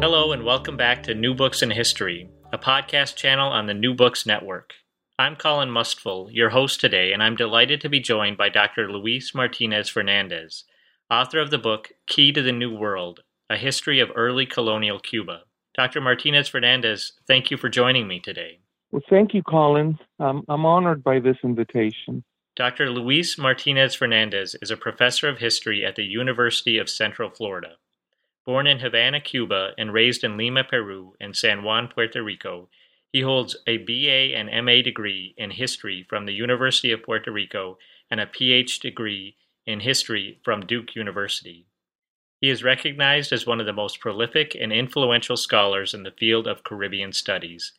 Hello, and welcome back to New Books in History, a podcast channel on the New Books Network. I'm Colin Mustful, your host today, and I'm delighted to be joined by Dr. Luis Martinez Fernandez, author of the book Key to the New World A History of Early Colonial Cuba. Dr. Martinez Fernandez, thank you for joining me today. Well, thank you, Colin. Um, I'm honored by this invitation. Dr. Luis Martinez Fernandez is a professor of history at the University of Central Florida. Born in Havana, Cuba, and raised in Lima, Peru, and San Juan, Puerto Rico, he holds a BA and MA degree in history from the University of Puerto Rico and a PhD degree in history from Duke University. He is recognized as one of the most prolific and influential scholars in the field of Caribbean studies.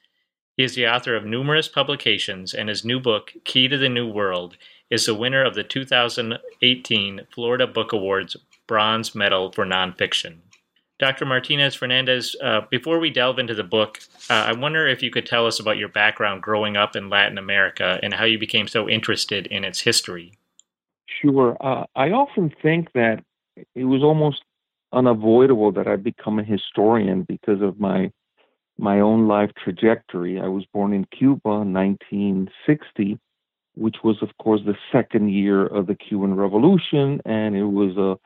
He is the author of numerous publications, and his new book, Key to the New World, is the winner of the 2018 Florida Book Awards Bronze Medal for Nonfiction. Dr. Martinez Fernandez, uh, before we delve into the book, uh, I wonder if you could tell us about your background growing up in Latin America and how you became so interested in its history. Sure. Uh, I often think that it was almost unavoidable that I become a historian because of my my own life trajectory. I was born in Cuba in 1960, which was, of course, the second year of the Cuban Revolution, and it was a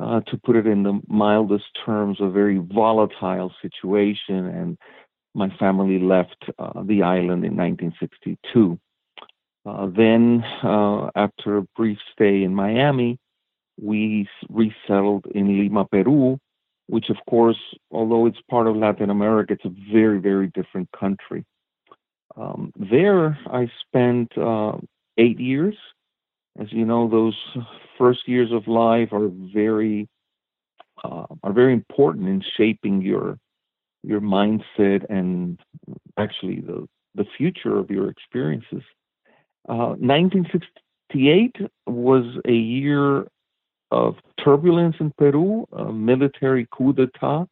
uh, to put it in the mildest terms, a very volatile situation. And my family left uh, the island in 1962. Uh, then, uh, after a brief stay in Miami, we resettled in Lima, Peru, which, of course, although it's part of Latin America, it's a very, very different country. Um, there, I spent uh, eight years as you know, those first years of life are very uh, are very important in shaping your your mindset and actually the the future of your experiences. Uh, 1968 was a year of turbulence in Peru, a military coup d'état.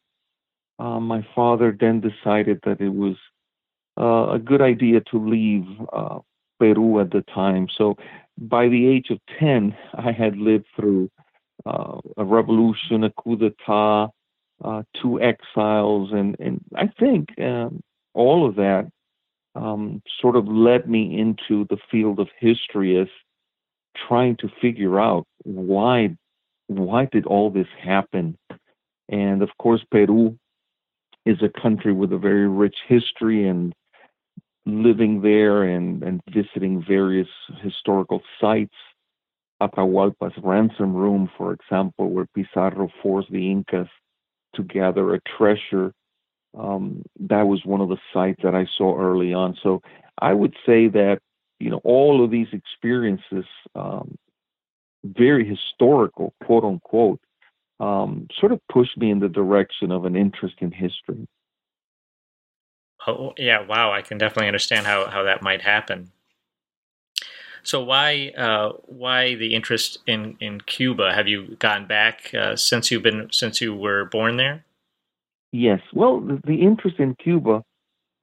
Uh, my father then decided that it was uh, a good idea to leave uh, Peru at the time. So by the age of 10, I had lived through uh, a revolution, a coup d'etat, uh, two exiles, and, and I think um, all of that um, sort of led me into the field of history as trying to figure out why why did all this happen? And of course, Peru is a country with a very rich history and living there and, and visiting various historical sites. Atahualpa's ransom room, for example, where Pizarro forced the Incas to gather a treasure. Um, that was one of the sites that I saw early on. So I would say that, you know, all of these experiences, um, very historical, quote unquote, um, sort of pushed me in the direction of an interest in history. Oh, yeah, wow, I can definitely understand how, how that might happen. So why uh, why the interest in, in Cuba? Have you gone back uh, since you've been since you were born there? Yes. Well, the, the interest in Cuba,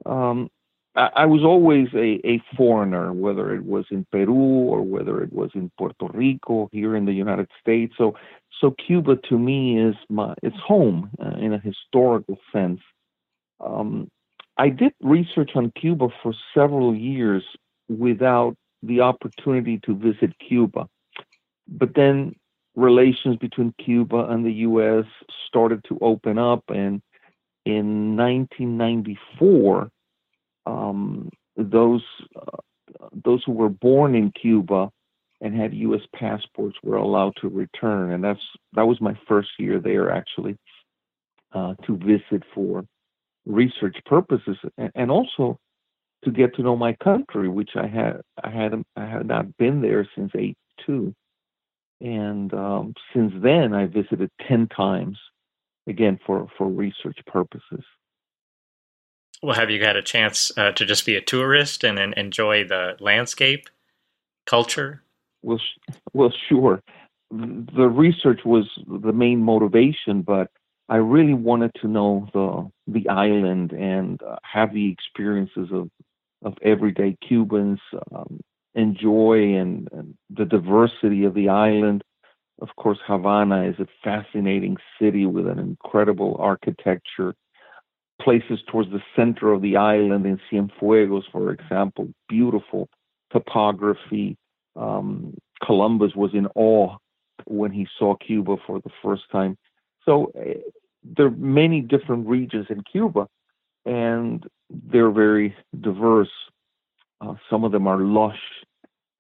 um, I, I, was always a, a foreigner, whether it was in Peru or whether it was in Puerto Rico, here in the United States. So so Cuba to me is my it's home uh, in a historical sense. Um, I did research on Cuba for several years without the opportunity to visit Cuba. But then relations between Cuba and the U.S. started to open up, and in 1994, um, those uh, those who were born in Cuba and had U.S. passports were allowed to return, and that's that was my first year there actually uh, to visit for research purposes and also to get to know my country, which I had I had I had not been there since '82. And um, since then, I visited 10 times, again, for, for research purposes. Well, have you had a chance uh, to just be a tourist and, and enjoy the landscape, culture? Well, sh- well, sure. The research was the main motivation, but I really wanted to know the the island and uh, have the experiences of of everyday Cubans, um, enjoy and, and the diversity of the island. Of course, Havana is a fascinating city with an incredible architecture. Places towards the center of the island in Cienfuegos, for example, beautiful topography. Um, Columbus was in awe when he saw Cuba for the first time. So uh, there are many different regions in Cuba, and they're very diverse. Uh, some of them are lush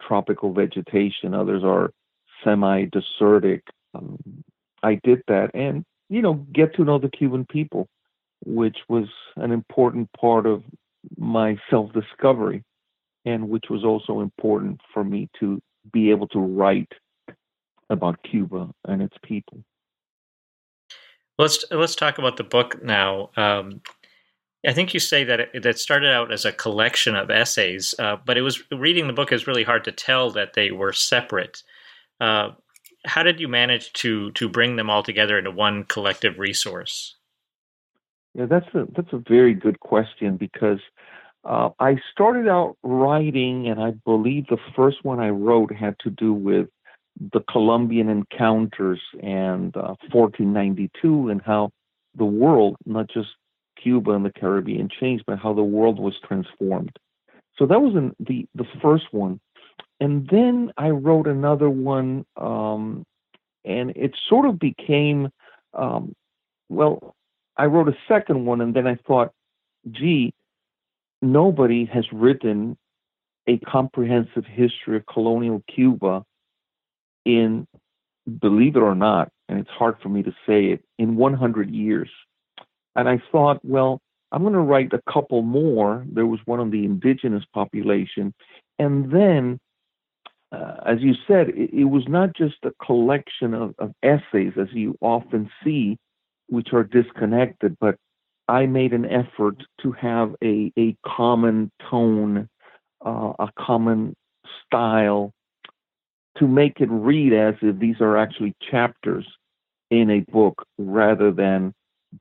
tropical vegetation, others are semi desertic. Um, I did that and, you know, get to know the Cuban people, which was an important part of my self discovery and which was also important for me to be able to write about Cuba and its people. Let's let's talk about the book now. Um, I think you say that it, that started out as a collection of essays, uh, but it was reading the book is really hard to tell that they were separate. Uh, how did you manage to to bring them all together into one collective resource? Yeah, that's a that's a very good question because uh, I started out writing, and I believe the first one I wrote had to do with the Columbian encounters and 1492 uh, and how the world, not just Cuba and the Caribbean changed, but how the world was transformed. So that was in the the first one, and then I wrote another one, um, and it sort of became, um, well, I wrote a second one, and then I thought, gee, nobody has written a comprehensive history of colonial Cuba in, believe it or not, and it's hard for me to say it, in 100 years. And I thought, well, I'm going to write a couple more. There was one on the indigenous population. And then, uh, as you said, it, it, was not just a collection of, of essays, as you often see, which are disconnected, but I made an effort to have a, a common tone, uh, a common style, to make it read as if these are actually chapters in a book rather than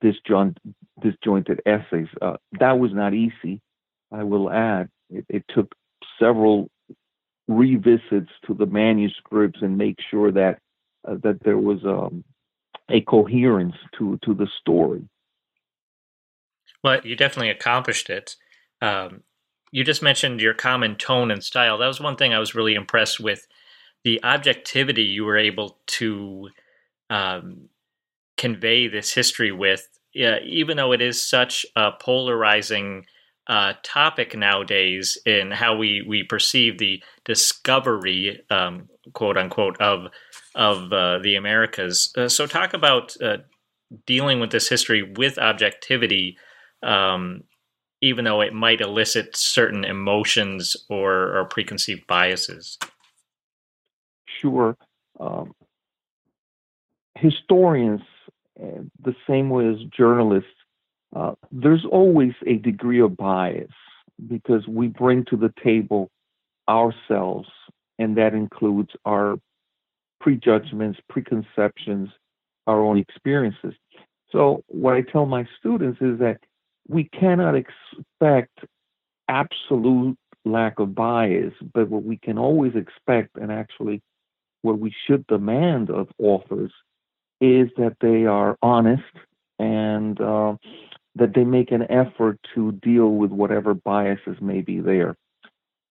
disjoint, disjointed essays. Uh, that was not easy, I will add. It, it, took several revisits to the manuscripts and make sure that uh, that there was um, a coherence to to the story. Well, you definitely accomplished it. Um, you just mentioned your common tone and style. That was one thing I was really impressed with the objectivity you were able to um, convey this history with, even though it is such a polarizing uh, topic nowadays in how we, we perceive the discovery, um, quote unquote, of of uh, the Americas. Uh, so, talk about uh, dealing with this history with objectivity, um, even though it might elicit certain emotions or, or preconceived biases. Sure. Um, historians the same way as journalists, uh, there's always a degree of bias because we bring to the table ourselves, and that includes our prejudgments, preconceptions, our own experiences. So, what I tell my students is that we cannot expect absolute lack of bias, but what we can always expect, and actually what we should demand of authors, is that they are honest and uh, that they make an effort to deal with whatever biases may be there.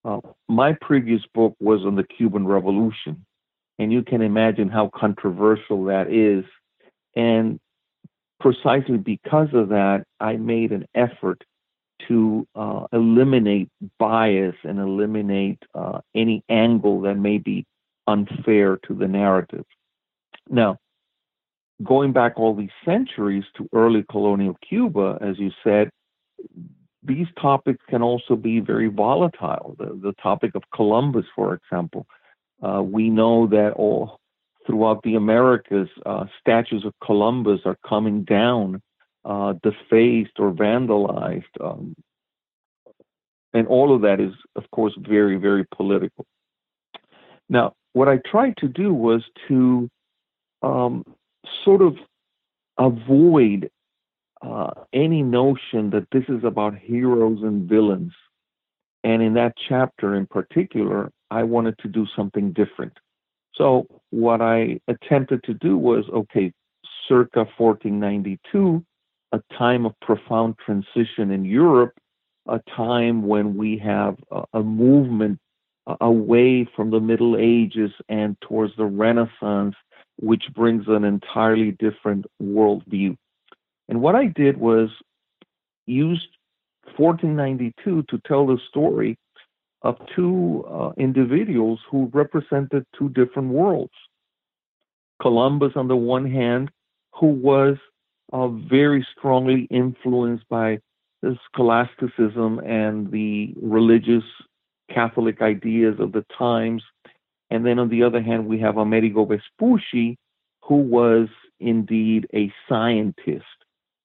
Uh, my previous book was on the Cuban Revolution, and you can imagine how controversial that is. And precisely because of that, I made an effort to uh, eliminate bias and eliminate uh, any angle that may be unfair to the narrative. Now, going back all these centuries to early colonial Cuba, as you said, these topics can also be very volatile. The, the topic of Columbus, for example, uh, we know that all throughout the Americas, uh, statues of Columbus are coming down, uh, defaced or vandalized. Um, and all of that is, of course, very, very political. Now, what I tried to do was to um, sort of avoid uh, any notion that this is about heroes and villains. And in that chapter in particular, I wanted to do something different. So, what I attempted to do was okay, circa 1492, a time of profound transition in Europe, a time when we have a, a movement away from the Middle Ages and towards the Renaissance, which brings an entirely different worldview. And what I did was use 1492 to tell the story of two uh, individuals who represented two different worlds. Columbus, on the one hand, who was uh, very strongly influenced by the scholasticism and the religious Catholic ideas of the times. And then on the other hand, we have Amerigo Vespucci, who was indeed a scientist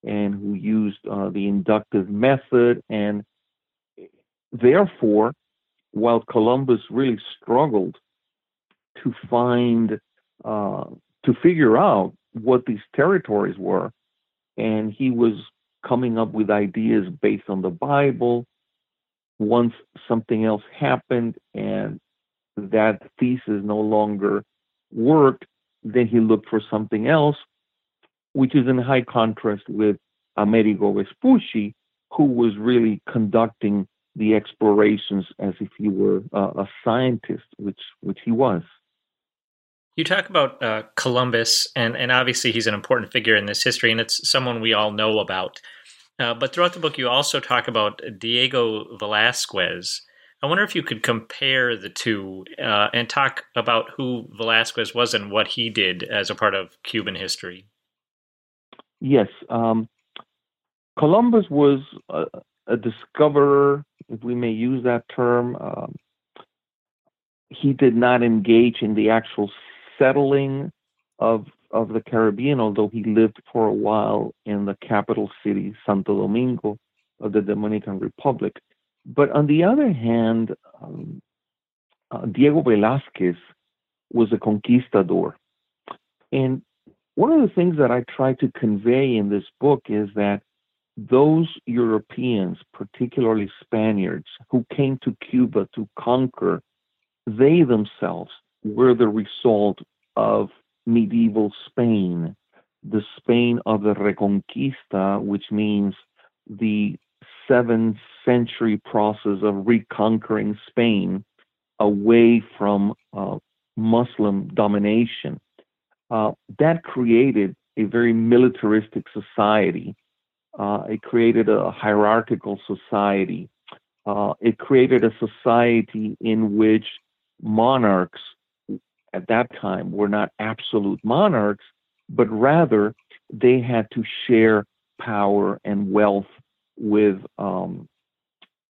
and who used uh, the inductive method. And therefore, while Columbus really struggled to find, uh, to figure out what these territories were, and he was coming up with ideas based on the Bible. Once something else happened and that thesis no longer worked, then he looked for something else, which is in high contrast with Amerigo Vespucci, who was really conducting the explorations as if he were uh, a scientist, which which he was. You talk about uh, Columbus, and, and obviously he's an important figure in this history, and it's someone we all know about. Uh, but throughout the book, you also talk about Diego Velasquez. I wonder if you could compare the two uh, and talk about who Velasquez was and what he did as a part of Cuban history. Yes. Um, Columbus was a, a, discoverer, if we may use that term. Um, he did not engage in the actual settling of of the Caribbean, although he lived for a while in the capital city, Santo Domingo, of the Dominican Republic. But on the other hand, um, uh, Diego Velázquez was a conquistador. And one of the things that I try to convey in this book is that those Europeans, particularly Spaniards, who came to Cuba to conquer, they themselves were the result of medieval Spain, the Spain of the Reconquista, which means the seventh century process of reconquering Spain away from uh, Muslim domination. Uh, that created a very militaristic society. Uh, it created a hierarchical society. Uh, it created a society in which monarchs at that time were not absolute monarchs, but rather they had to share power and wealth with um,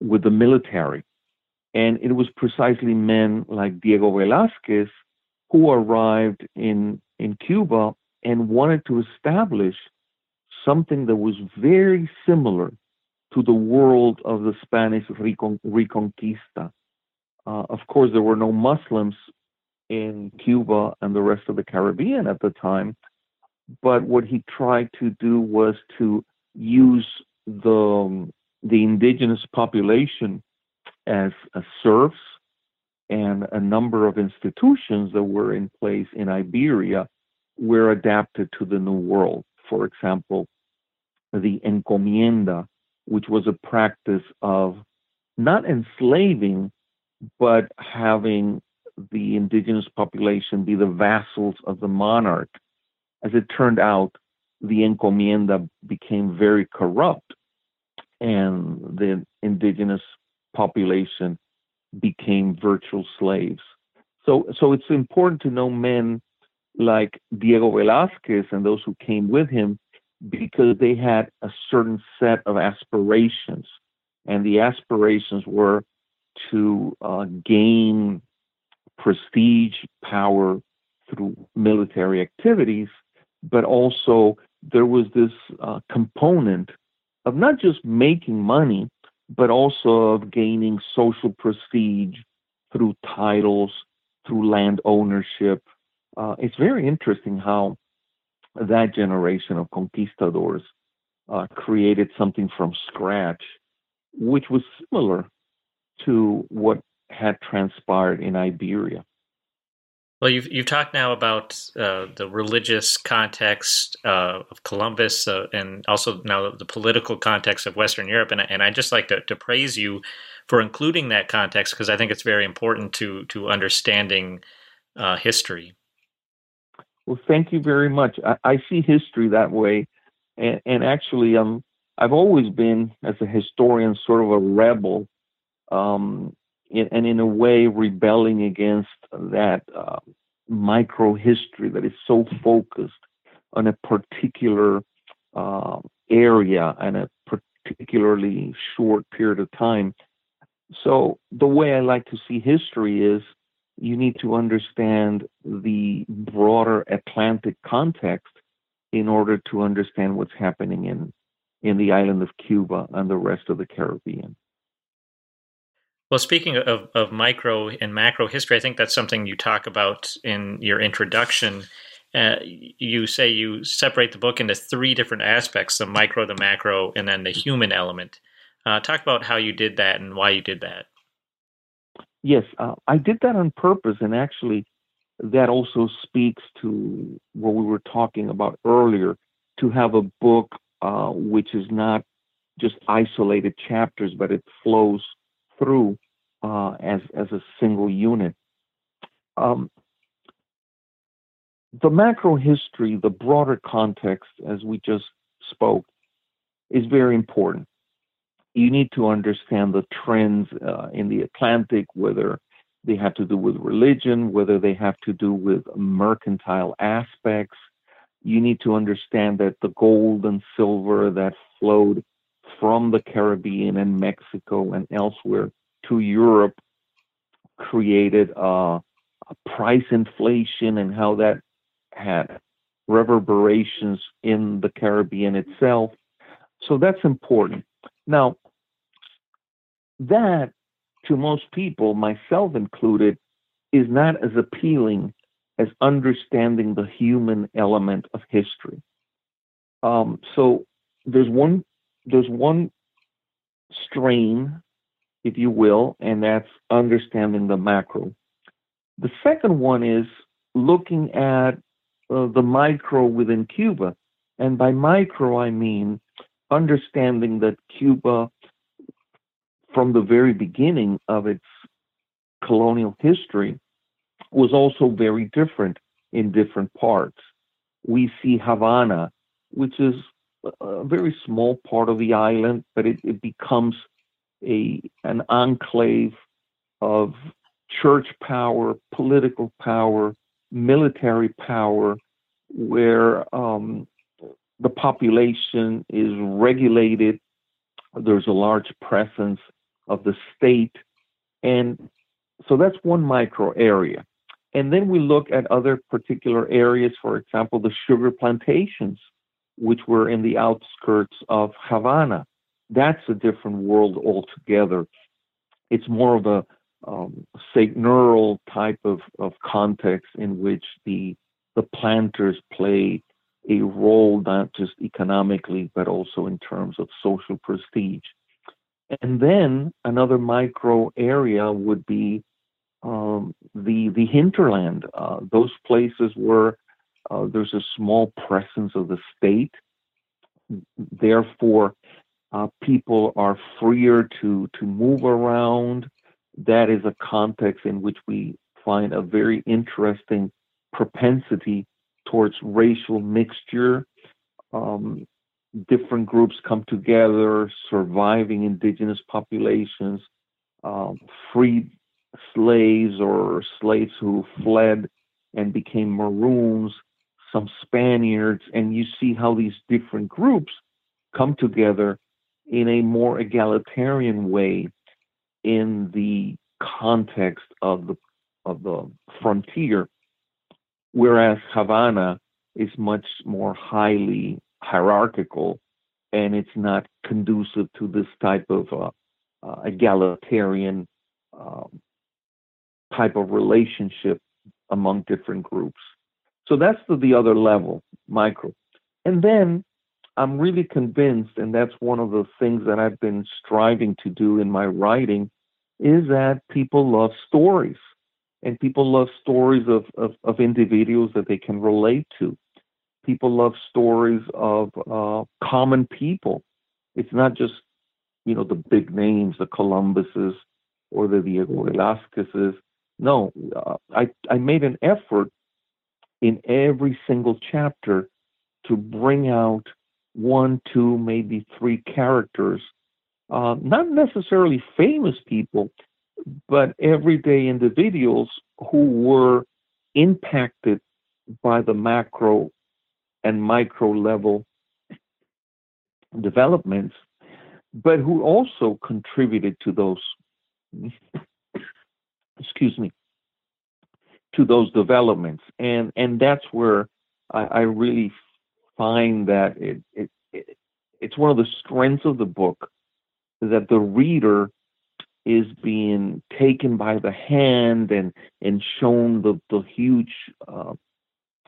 with the military. And it was precisely men like Diego Velázquez who arrived in, in Cuba and wanted to establish something that was very similar to the world of the Spanish recon- Reconquista. Uh, of course, there were no Muslims in Cuba and the rest of the Caribbean at the time. But what he tried to do was to use the um, the indigenous population as, as serfs and a number of institutions that were in place in Iberia were adapted to the New World. For example, the encomienda, which was a practice of not enslaving, but having the indigenous population be the vassals of the monarch. As it turned out, the encomienda became very corrupt, and the indigenous population became virtual slaves. So, so it's important to know men like Diego Velázquez and those who came with him because they had a certain set of aspirations, and the aspirations were to uh, gain prestige, power through military activities, but also there was this uh, component of not just making money, but also of gaining social prestige through titles, through land ownership. Uh, it's very interesting how that generation of conquistadors uh, created something from scratch, which was similar to what had transpired in Iberia. Well, you've you've talked now about uh, the religious context uh, of Columbus, uh, and also now the political context of Western Europe, and and I just like to, to praise you for including that context because I think it's very important to to understanding uh, history. Well, thank you very much. I, I see history that way, and, and actually, um, I've always been as a historian sort of a rebel. Um, and in a way rebelling against that uh, micro history that is so focused on a particular uh, area and a particularly short period of time. So the way I like to see history is you need to understand the broader Atlantic context in order to understand what's happening in in the island of Cuba and the rest of the Caribbean. Well, speaking of, of micro and macro history, I think that's something you talk about in your introduction. Uh, you say you separate the book into three different aspects the micro, the macro, and then the human element. Uh, talk about how you did that and why you did that. Yes, uh, I did that on purpose, and actually, that also speaks to what we were talking about earlier to have a book uh, which is not just isolated chapters, but it flows through uh, as as a single unit. Um, the macro history, the broader context, as we just spoke, is very important. You need to understand the trends uh, in the Atlantic, whether they have to do with religion, whether they have to do with mercantile aspects. You need to understand that the gold and silver that flowed from the Caribbean and Mexico and elsewhere to Europe created uh, price inflation and how that had reverberations in the Caribbean itself. So that's important. Now, that to most people, myself included, is not as appealing as understanding the human element of history. Um, so there's one there's one strain if you will, and that's understanding the macro. The second one is looking at uh, the micro within Cuba. And by micro, I mean understanding that Cuba, from the very beginning of its colonial history, was also very different in different parts. We see Havana, which is a very small part of the island, but it, it becomes a an enclave of church power, political power, military power, where um, the population is regulated. There's a large presence of the state. And so that's one micro area. And then we look at other particular areas, for example, the sugar plantations, which were in the outskirts of Havana that's a different world altogether. It's more of a um, neural type of, of context in which the the planters play a role not just economically but also in terms of social prestige. And then another micro area would be um, the the hinterland, uh, those places where uh, there's a small presence of the state. Therefore, uh, people are freer to to move around. That is a context in which we find a very interesting propensity towards racial mixture. Um, different groups come together, surviving indigenous populations, um, freed slaves or slaves who fled and became maroons, some Spaniards, and you see how these different groups come together in a more egalitarian way in the context of the of the frontier. whereas Havana is much more highly hierarchical and it's not conducive to this type of uh, uh, egalitarian um, type of relationship among different groups. So that's the, the other level, micro. And then I'm really convinced, and that's one of the things that I've been striving to do in my writing, is that people love stories. And people love stories of, of, of individuals that they can relate to. People love stories of uh, common people. It's not just, you know, the big names, the Columbuses or the Diego Velázquez's. No, uh, I, I made an effort in every single chapter to bring out one, two, maybe three characters, uh, not necessarily famous people, but everyday individuals who were impacted by the macro and micro level developments, but who also contributed to those, excuse me, to those developments. And, and that's where I, I really find that it, it, it, it's one of the strengths of the book that the reader is being taken by the hand and and shown the the huge uh,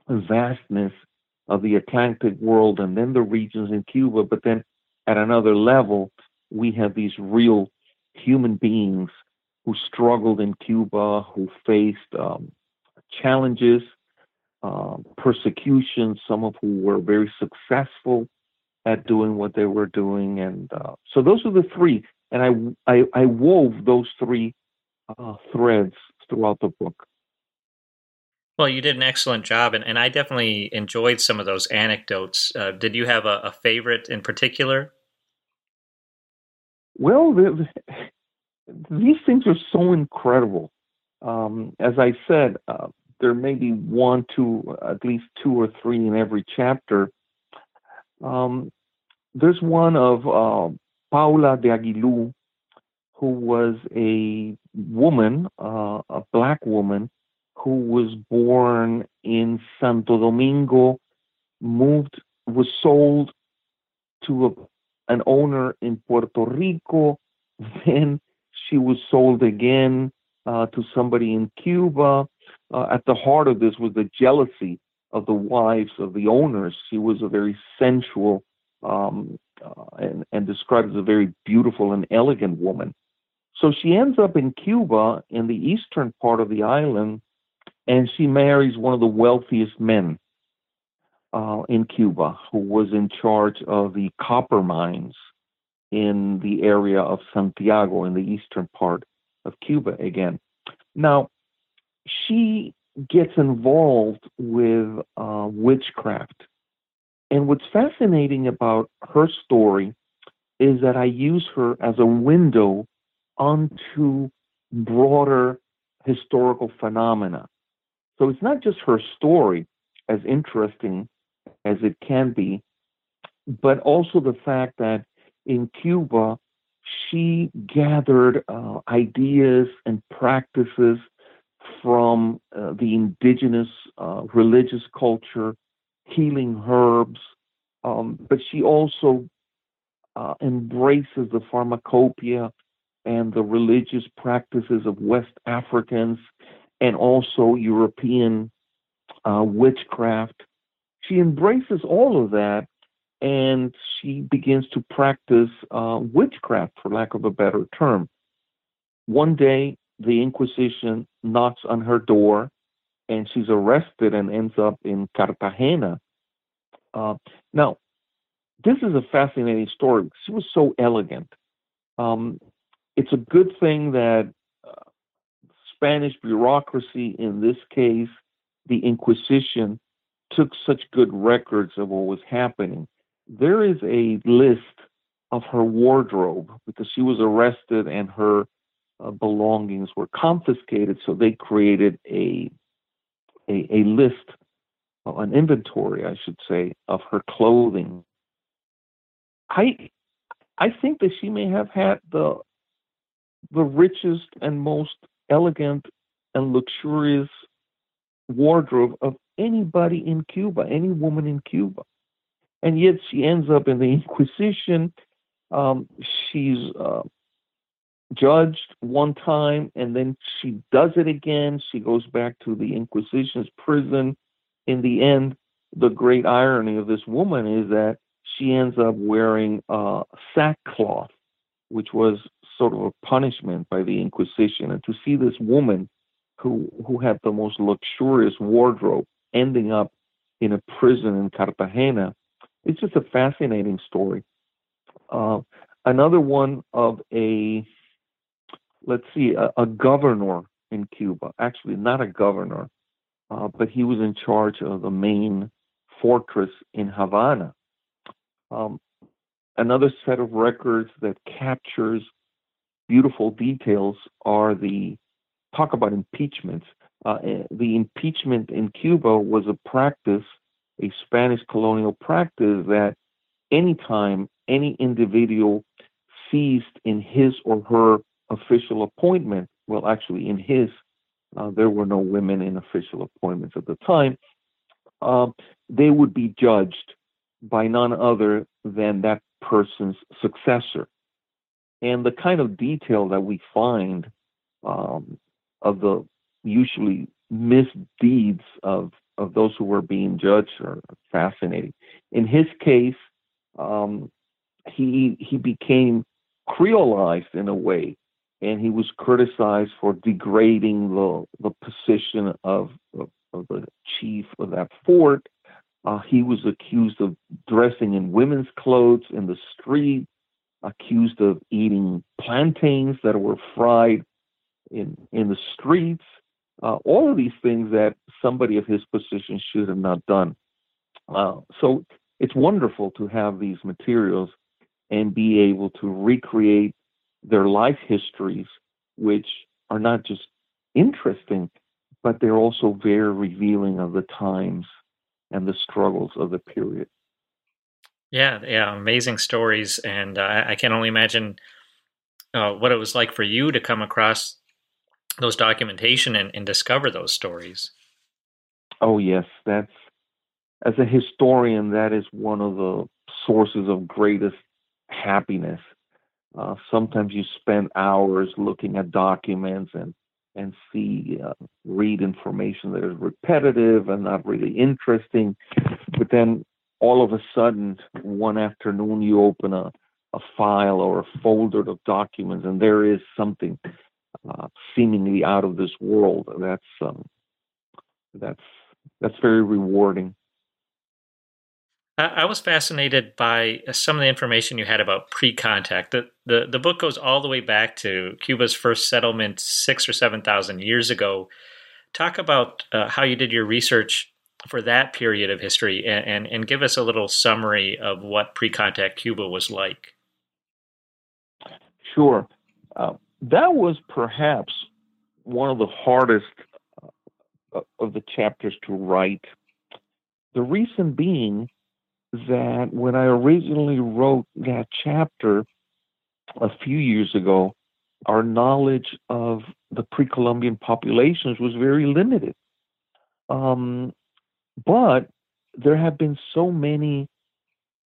vastness of the Atlantic world and then the regions in Cuba, but then at another level we have these real human beings who struggled in Cuba, who faced um, challenges, uh, persecution, some of who were very successful at doing what they were doing, and uh, so those are the three and I, I, I wove those three uh, threads throughout the book. Well, you did an excellent job, and, and I definitely enjoyed some of those anecdotes. Uh, did you have a, a, favorite in particular? Well, the, these things are so incredible. Um, as I said, uh, there may be one, two, at least two or three in every chapter. Um, there's one of uh, Paula de Eguiluz, who was a woman, uh, a black woman, who was born in Santo Domingo, moved, was sold to a, an owner in Puerto Rico, then she was sold again uh, to somebody in Cuba. Uh, at the heart of this was the jealousy of the wives of the owners. She was a very sensual um, uh, and, and described as a very beautiful and elegant woman. So she ends up in Cuba in the eastern part of the island, and she marries one of the wealthiest men uh, in Cuba, who was in charge of the copper mines in the area of Santiago in the eastern part of Cuba again. Now, she gets involved with uh, witchcraft and what's fascinating about her story is that I use her as a window onto broader historical phenomena. So it's not just her story, as interesting as it can be, but also the fact that in Cuba, she gathered uh, ideas and practices from uh, the indigenous uh, religious culture healing herbs, um, but she also uh, embraces the pharmacopoeia and the religious practices of West Africans and also European uh, witchcraft. She embraces all of that and she begins to practice uh, witchcraft, for lack of a better term. One day, the Inquisition knocks on her door and she's arrested and ends up in Cartagena. Uh, now, this is a fascinating story. She was so elegant. Um, it's a good thing that uh, Spanish bureaucracy, in this case, the Inquisition, took such good records of what was happening. There is a list of her wardrobe because she was arrested and her uh, belongings were confiscated. So they created a a, a list, uh, an inventory, I should say, of her clothing. I I think that she may have had the the richest and most elegant and luxurious wardrobe of anybody in Cuba, any woman in Cuba. And yet she ends up in the Inquisition. Um, she's uh, judged one time and then she does it again. She goes back to the Inquisition's prison. In the end, the great irony of this woman is that she ends up wearing uh, sackcloth, which was sort of a punishment by the Inquisition. And to see this woman who who had the most luxurious wardrobe ending up in a prison in Cartagena, it's just a fascinating story. Uh, another one of a let's see, a, a, governor in Cuba. Actually, not a governor, uh, but he was in charge of the main fortress in Havana. Um, another set of records that captures beautiful details are the talk about impeachments. Uh, eh, the impeachment in Cuba was a practice, a Spanish colonial practice that anytime any individual seized in his or her official appointment, well, actually, in his, uh, there were no women in official appointments at the time, um, they would be judged by none other than that person's successor. And the kind of detail that we find um, of the usually misdeeds of, of those who were being judged are fascinating. In his case, um, he he became creolized in a way, and he was criticized for degrading the the position of, of, of the chief of that fort. Uh, he was accused of dressing in women's clothes in the street, accused of eating plantains that were fried in in the streets. Uh, all of these things that somebody of his position should have not done. Uh, so it's wonderful to have these materials and be able to recreate their life histories, which are not just interesting, but they're also very revealing of the times and the struggles of the period. Yeah, yeah, amazing stories, and uh, I can only imagine uh, what it was like for you to come across those documentation and, and discover those stories. Oh yes, that's as a historian, that is one of the sources of greatest happiness. Uh, sometimes you spend hours looking at documents and and see uh, read information that is repetitive and not really interesting, but then all of a sudden one afternoon you open a a file or a folder of documents and there is something uh, seemingly out of this world. That's um, that's that's very rewarding. I was fascinated by some of the information you had about pre-contact. The, the the book goes all the way back to Cuba's first settlement six or seven thousand years ago. Talk about uh, how you did your research for that period of history, and, and, and give us a little summary of what pre-contact Cuba was like. Sure. Uh, that was perhaps one of the hardest uh, of the chapters to write. The reason being that when I originally wrote that chapter a few years ago, our knowledge of the pre Columbian populations was very limited. Um, but there have been so many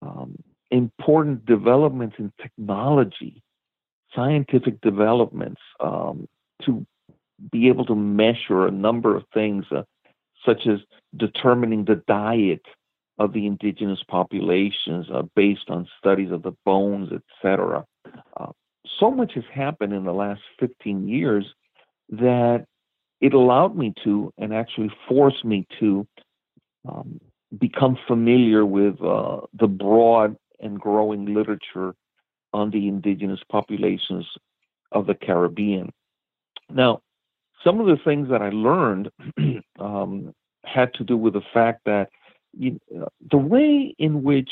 um, important developments in technology scientific developments um, to be able to measure a number of things, uh, such as determining the diet of the indigenous populations uh, based on studies of the bones, etc. Uh, so much has happened in the last 15 years that it allowed me to, and actually forced me to, um, become familiar with uh, the broad and growing literature on the indigenous populations of the Caribbean. Now, some of the things that I learned um, had to do with the fact that you, uh, the way in which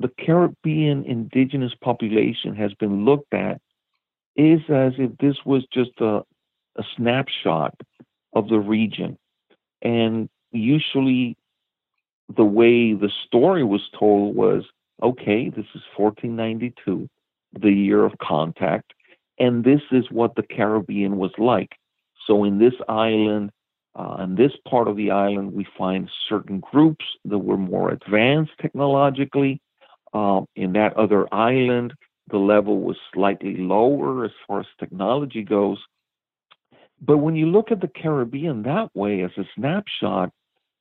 the Caribbean indigenous population has been looked at is as if this was just a, a snapshot of the region. And usually, the way the story was told was okay, this is 1492, the year of contact, and this is what the Caribbean was like. So in this island, Uh, in this part of the island, we find certain groups that were more advanced technologically. Um, in that other island, the level was slightly lower as far as technology goes. But when you look at the Caribbean that way as a snapshot,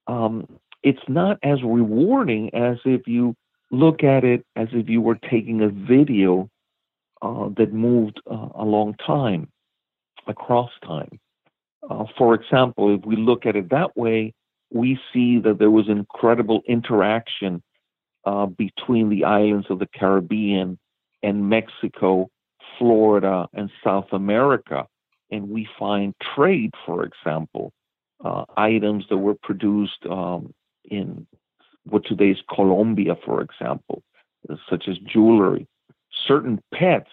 um, it's not as rewarding as if you look at it as if you were taking a video uh, that moved uh, a long time, across time. Uh, for example, if we look at it that way, we see that there was incredible interaction uh, between the islands of the Caribbean and Mexico, Florida, and South America. And we find trade, for example, uh, items that were produced um, in what today is Colombia, for example, such as jewelry, certain pets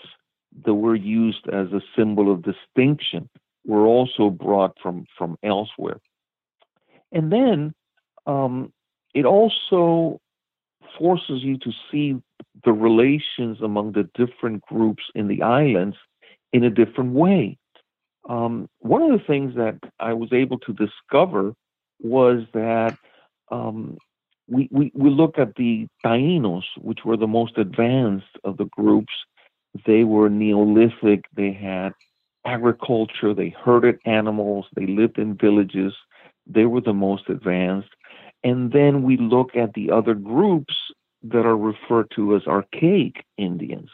that were used as a symbol of distinction were also brought from from elsewhere. And then um, it also forces you to see the relations among the different groups in the islands in a different way. Um, one of the things that I was able to discover was that um, we, we, we look at the Taínos, which were the most advanced of the groups. They were Neolithic, they had agriculture, they herded animals, they lived in villages, they were the most advanced. And then we look at the other groups that are referred to as archaic Indians,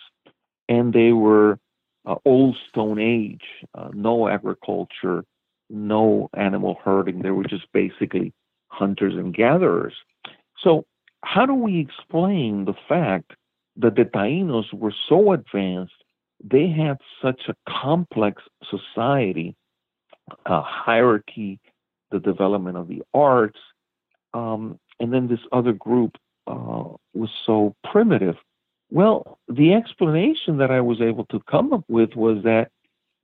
and they were uh, old Stone Age, uh, no agriculture, no animal herding. They were just basically hunters and gatherers. So, how do we explain the fact that the Taínos were so advanced they had such a complex society, a hierarchy, the development of the arts, um, and then this other group uh, was so primitive. Well, the explanation that I was able to come up with was that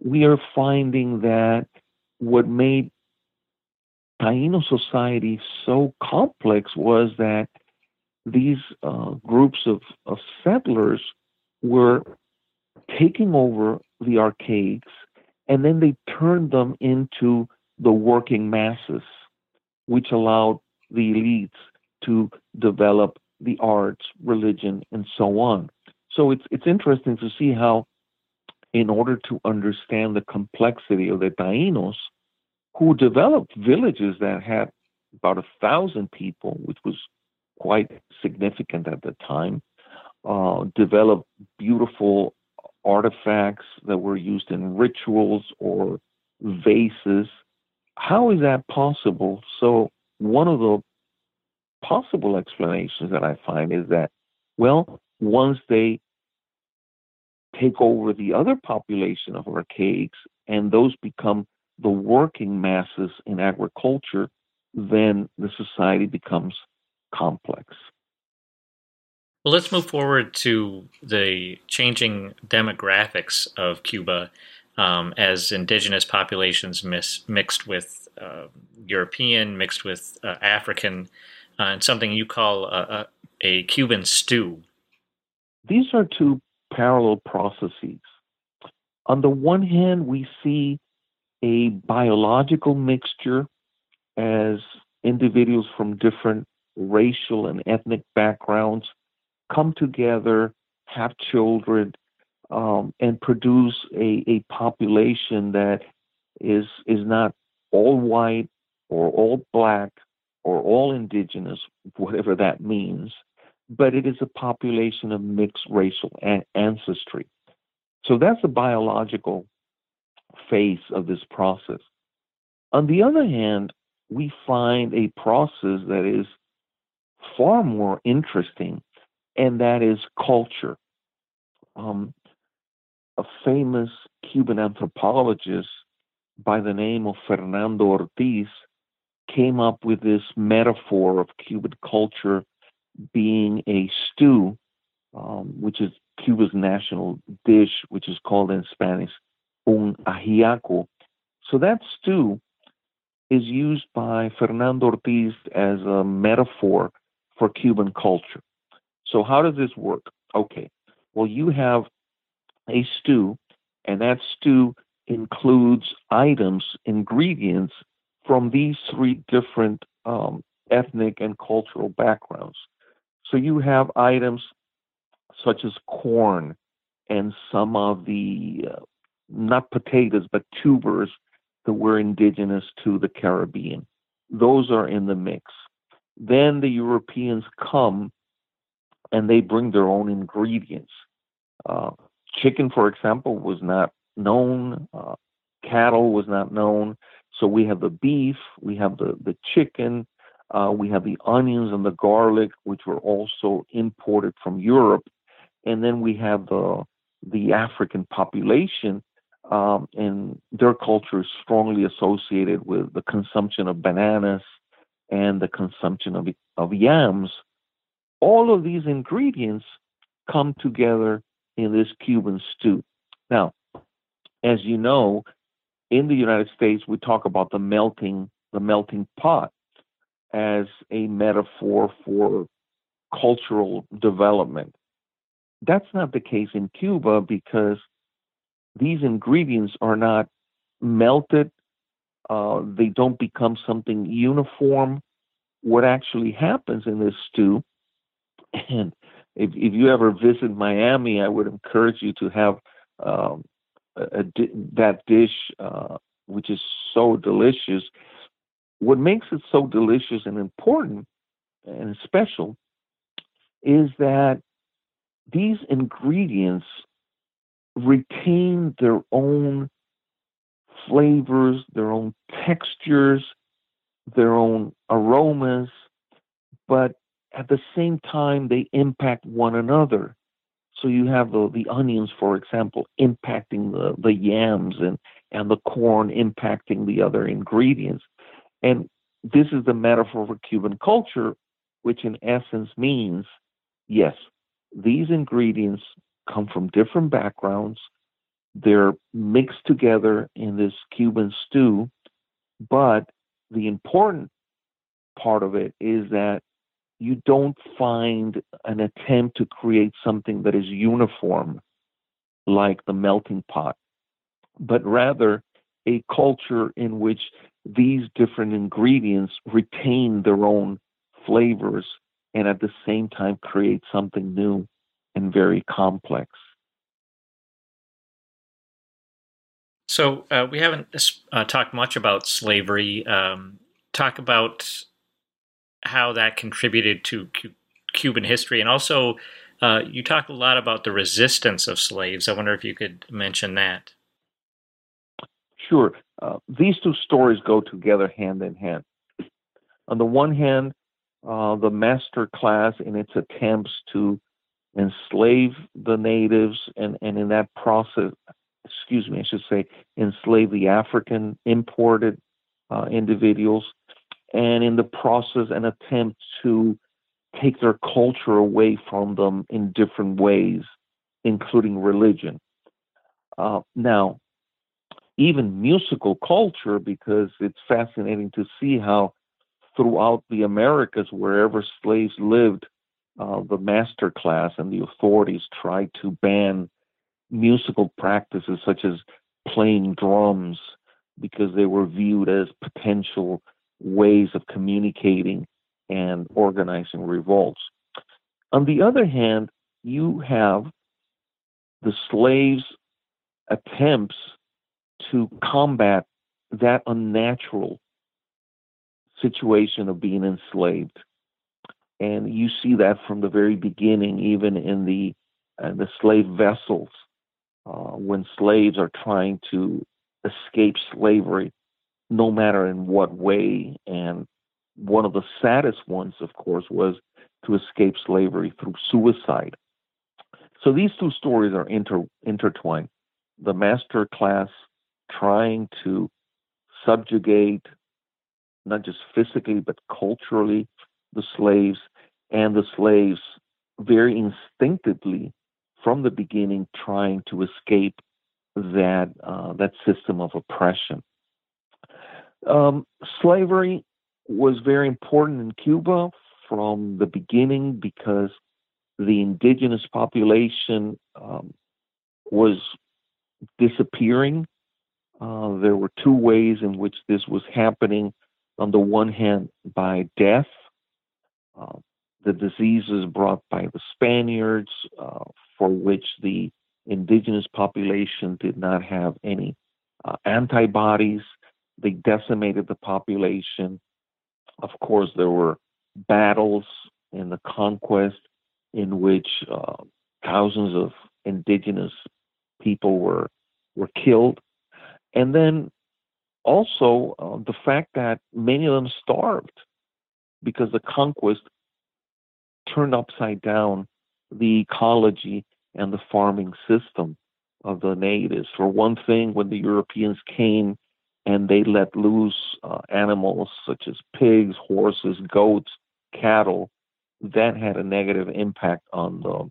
we are finding that what made Taino society so complex was that these uh, groups of, of settlers were taking over the archaics, and then they turned them into the working masses, which allowed the elites to develop the arts, religion, and so on. So it's it's interesting to see how, in order to understand the complexity of the Taínos, who developed villages that had about a thousand people, which was quite significant at the time, uh, developed beautiful artifacts that were used in rituals or vases. How is that possible? So, one of the possible explanations that I find is that, well, once they take over the other population of archaics and those become the working masses in agriculture, then the society becomes complex. Well, let's move forward to the changing demographics of Cuba um, as indigenous populations mis- mixed with uh, European, mixed with uh, African, uh, and something you call a, a, a Cuban stew. These are two parallel processes. On the one hand, we see a biological mixture as individuals from different racial and ethnic backgrounds come together, have children, um, and produce a, a population that is is not all white or all black or all indigenous, whatever that means, but it is a population of mixed racial ancestry. So that's the biological face of this process. On the other hand, we find a process that is far more interesting and that is culture. Um, a famous Cuban anthropologist by the name of Fernando Ortiz came up with this metaphor of Cuban culture being a stew, um, which is Cuba's national dish, which is called in Spanish un ajiaco. So that stew is used by Fernando Ortiz as a metaphor for Cuban culture. So how does this work? Okay. Well, you have a stew, and that stew includes items, ingredients from these three different um, ethnic and cultural backgrounds. So you have items such as corn and some of the, uh, not potatoes, but tubers that were indigenous to the Caribbean. Those are in the mix. Then the Europeans come and they bring their own ingredients. Uh, chicken, for example, was not known. Uh, cattle was not known. So we have the beef, we have the, the chicken, uh, we have the onions and the garlic, which were also imported from Europe. And then we have the, the African population, um, and their culture is strongly associated with the consumption of bananas and the consumption of, of yams. All of these ingredients come together in this Cuban stew. Now, as you know, in the United States, we talk about the melting, the melting pot as a metaphor for cultural development. That's not the case in Cuba because these ingredients are not melted, uh, they don't become something uniform. What actually happens in this stew, and if, if you ever visit Miami, I would encourage you to have um, a, a, that dish, uh, which is so delicious. What makes it so delicious and important and special is that these ingredients retain their own flavors, their own textures, their own aromas, but at the same time, they impact one another. So you have the, the onions, for example, impacting the, the yams and, and the corn impacting the other ingredients. And this is the metaphor for Cuban culture, which in essence means yes, these ingredients come from different backgrounds. They're mixed together in this Cuban stew, but the important part of it is that you don't find an attempt to create something that is uniform like the melting pot, but rather a culture in which these different ingredients retain their own flavors and at the same time create something new and very complex. So uh, we haven't uh, talked much about slavery. Um, talk about how that contributed to Cuban history, and also uh, you talk a lot about the resistance of slaves. I wonder if you could mention that. Sure. Uh, these two stories go together hand in hand. On the one hand, uh, the master class in its attempts to enslave the natives and, and in that process, excuse me, I should say, enslave the African imported uh, individuals and in the process an attempt to take their culture away from them in different ways, including religion. Uh, now, even musical culture, because it's fascinating to see how throughout the Americas, wherever slaves lived, uh, the master class and the authorities tried to ban musical practices such as playing drums because they were viewed as potential ways of communicating and organizing revolts. On the other hand, you have the slaves' attempts to combat that unnatural situation of being enslaved. And you see that from the very beginning, even in the uh, the slave vessels, uh, when slaves are trying to escape slavery, no matter in what way. And one of the saddest ones, of course, was to escape slavery through suicide. So these two stories are inter- intertwined. The master class trying to subjugate, not just physically, but culturally, the slaves, and the slaves very instinctively from the beginning trying to escape that uh, that system of oppression. Um, slavery was very important in Cuba from the beginning because the indigenous population um, was disappearing. Uh, there were two ways in which this was happening. On the one hand, by death, uh, the diseases brought by the Spaniards, uh, for which the indigenous population did not have any uh, antibodies. They decimated the population. Of course, there were battles in the conquest in which uh, thousands of indigenous people were were killed, and then also uh, the fact that many of them starved because the conquest turned upside down the ecology and the farming system of the natives. For one thing, when the Europeans came and they let loose uh, animals such as pigs, horses, goats, cattle, that had a negative impact on the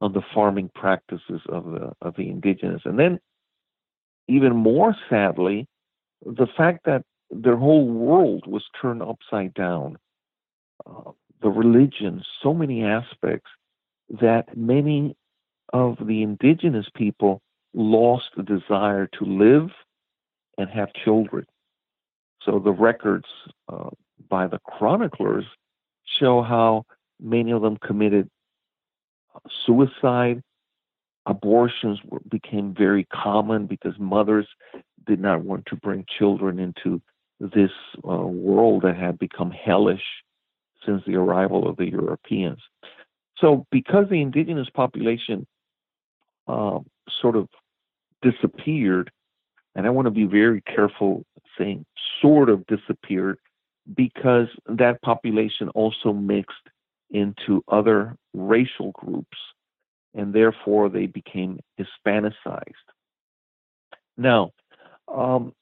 on the farming practices of the of the indigenous. And then, even more sadly, the fact that their whole world was turned upside down. Uh, the religion, so many aspects that many of the indigenous people lost the desire to live and have children. So the records uh, by the chroniclers show how many of them committed uh, suicide. Abortions were, became very common because mothers did not want to bring children into this uh, world that had become hellish since the arrival of the Europeans. So, because the indigenous population uh, sort of disappeared, and I want to be very careful saying sort of disappeared because that population also mixed into other racial groups and therefore they became Hispanicized. Now, um,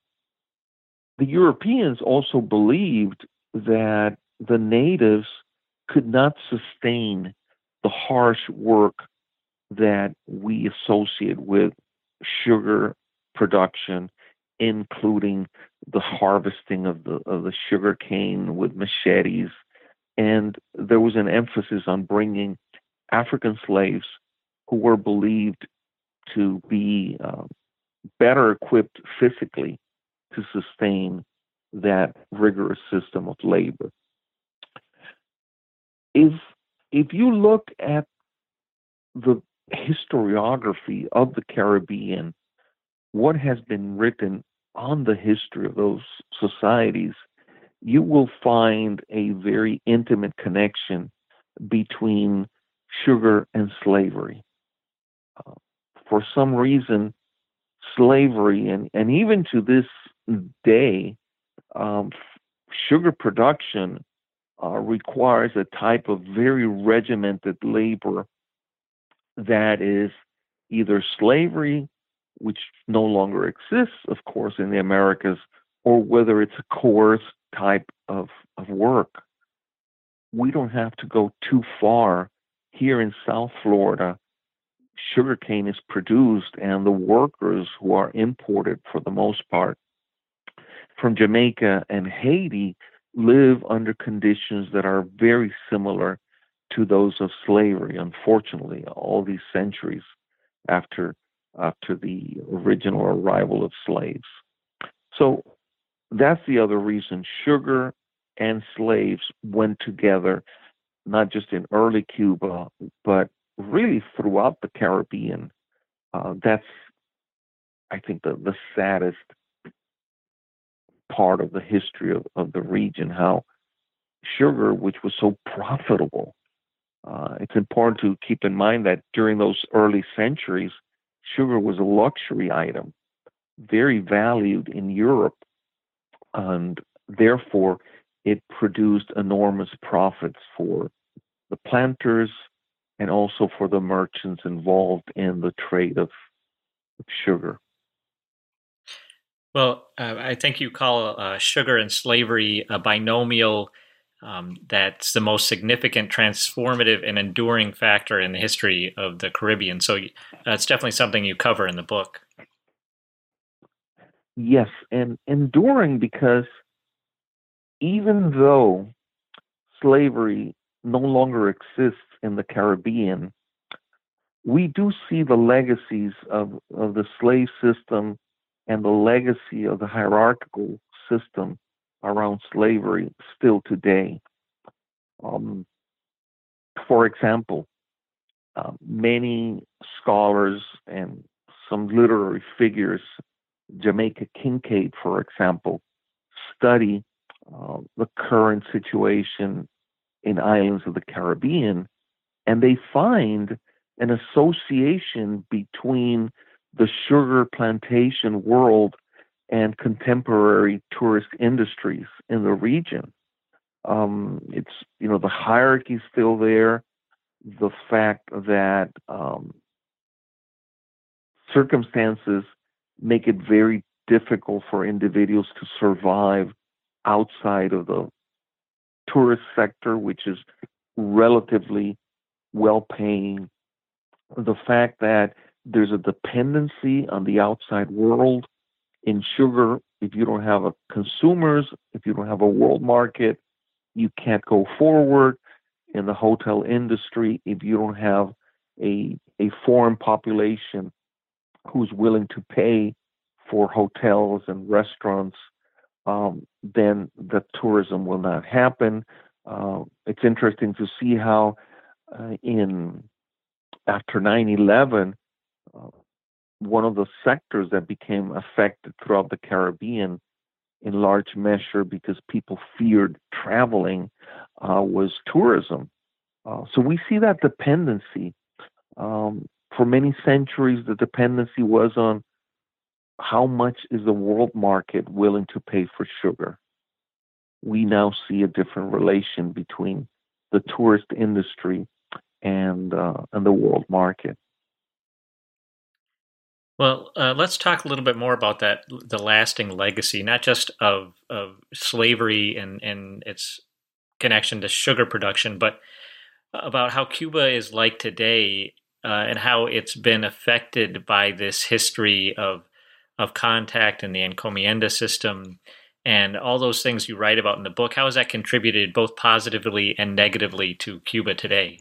the Europeans also believed that the natives could not sustain the harsh work that we associate with sugar production, including the harvesting of the of the sugar cane with machetes, and there was an emphasis on bringing African slaves who were believed to be uh, better equipped physically to sustain that rigorous system of labor. If if you look at the historiography of the Caribbean, what has been written on the history of those societies, you will find a very intimate connection between sugar and slavery. Uh, for some reason, slavery, and, and even to this day, um, sugar production uh, requires a type of very regimented labor that is either slavery, which no longer exists, of course, in the Americas, or whether it's a coerced type of, of work. We don't have to go too far. Here in South Florida, sugarcane is produced, and the workers who are imported for the most part from Jamaica and Haiti live under conditions that are very similar to those of slavery, unfortunately, all these centuries after after the original arrival of slaves. So that's the other reason sugar and slaves went together, not just in early Cuba, but really throughout the Caribbean. Uh, that's, I think, the, the saddest part of the history of, of the region, how sugar, which was so profitable, uh, it's important to keep in mind that during those early centuries, sugar was a luxury item, very valued in Europe, and therefore it produced enormous profits for the planters and also for the merchants involved in the trade of, of sugar. Well, uh, I think you call uh, sugar and slavery a binomial um, that's the most significant, transformative, and enduring factor in the history of the Caribbean. So that's definitely something you cover in the book. Yes, and enduring because even though slavery no longer exists in the Caribbean, we do see the legacies of, of the slave system and the legacy of the hierarchical system around slavery still today. Um, for example, uh, many scholars and some literary figures, Jamaica Kincaid, for example, study uh, the current situation in islands of the Caribbean, and they find an association between the sugar plantation world and contemporary tourist industries in the region. Um, it's you know the hierarchy is still there, the fact that um, circumstances make it very difficult for individuals to survive outside of the tourist sector, which is relatively well paying. The fact that there's a dependency on the outside world in sugar. If you don't have a consumers, if you don't have a world market, you can't go forward in the hotel industry if you don't have a a foreign population who's willing to pay for hotels and restaurants, um, then the tourism will not happen. Uh, it's interesting to see how uh, in after 9/11, uh, one of the sectors that became affected throughout the Caribbean in large measure because people feared traveling uh, was tourism. Uh, so we see that dependency. Um, for many centuries, the dependency was on how much is the world market willing to pay for sugar. We now see a different relation between the tourist industry and uh, and the world market. Well, uh, let's talk a little bit more about that the lasting legacy, not just of of slavery and and its connection to sugar production, but about how Cuba is like today uh, and how it's been affected by this history of of contact and the encomienda system and all those things you write about in the book. How has that contributed both positively and negatively to Cuba today?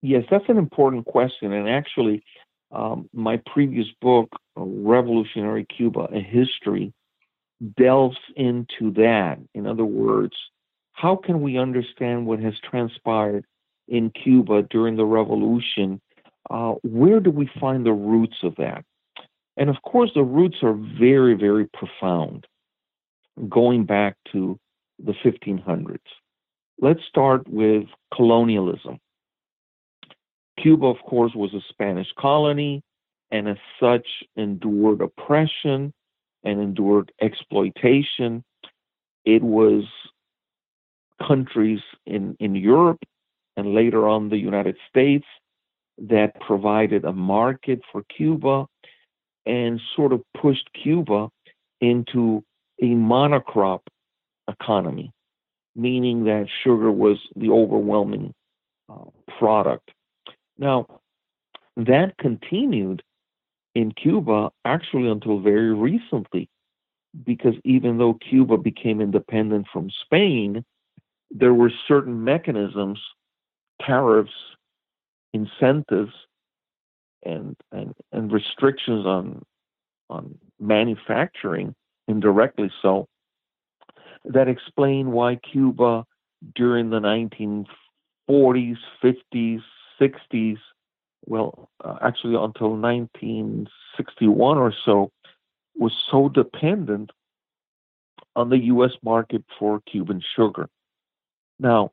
Yes, that's an important question, and actually um, my previous book, Revolutionary Cuba, a history, delves into that. In other words, how can we understand what has transpired in Cuba during the revolution? Uh, where do we find the roots of that? And of course, the roots are very, very profound, going back to the 1500s. Let's start with colonialism. Cuba, of course, was a Spanish colony and as such endured oppression and endured exploitation. It was countries in, in Europe and later on the United States that provided a market for Cuba and sort of pushed Cuba into a monocrop economy, meaning that sugar was the overwhelming uh, product now, that continued in Cuba actually until very recently, because even though Cuba became independent from Spain, there were certain mechanisms, tariffs, incentives, and, and, and restrictions on, on manufacturing, indirectly so, that explain why Cuba during the 1940s, 50s, 60s, well, uh, actually until 1961 or so, was so dependent on the U.S. market for Cuban sugar. Now,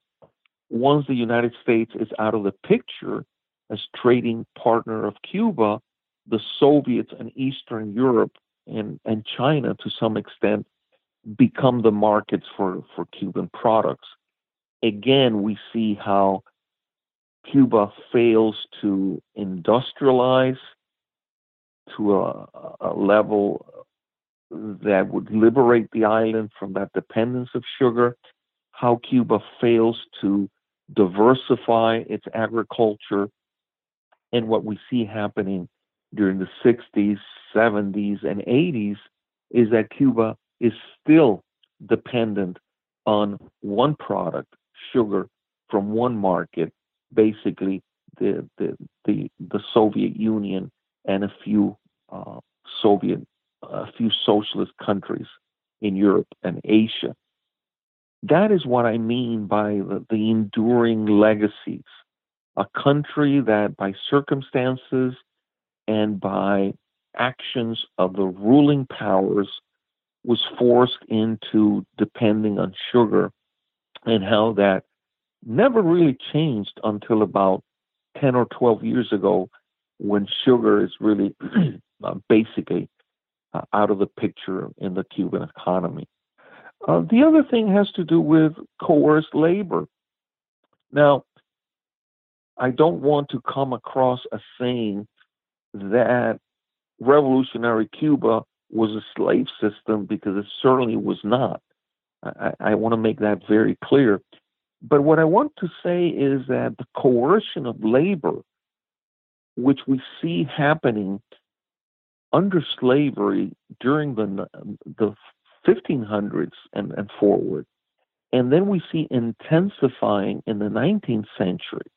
once the United States is out of the picture as trading partner of Cuba, the Soviets and Eastern Europe and, and China, to some extent, become the markets for, for Cuban products. Again, we see how Cuba fails to industrialize to a, a, level that would liberate the island from that dependence of sugar, how Cuba fails to diversify its agriculture, and what we see happening during the 60s, 70s, and 80s is that Cuba is still dependent on one product, sugar, from one market basically the the the, the Soviet Union and a few uh, Soviet a few socialist countries in Europe and Asia. That is what I mean by the, the enduring legacies. A country that, by circumstances and by actions of the ruling powers, was forced into depending on sugar, and how that never really changed until about 10 or 12 years ago when sugar is really uh, basically uh, out of the picture in the Cuban economy. Uh, the other thing has to do with coerced labor. Now, I don't want to come across as saying that revolutionary Cuba was a slave system because it certainly was not. I, I want to make that very clear. But what I want to say is that the coercion of labor, which we see happening under slavery during the, the 1500s and, and forward, and then we see intensifying in the 19th century.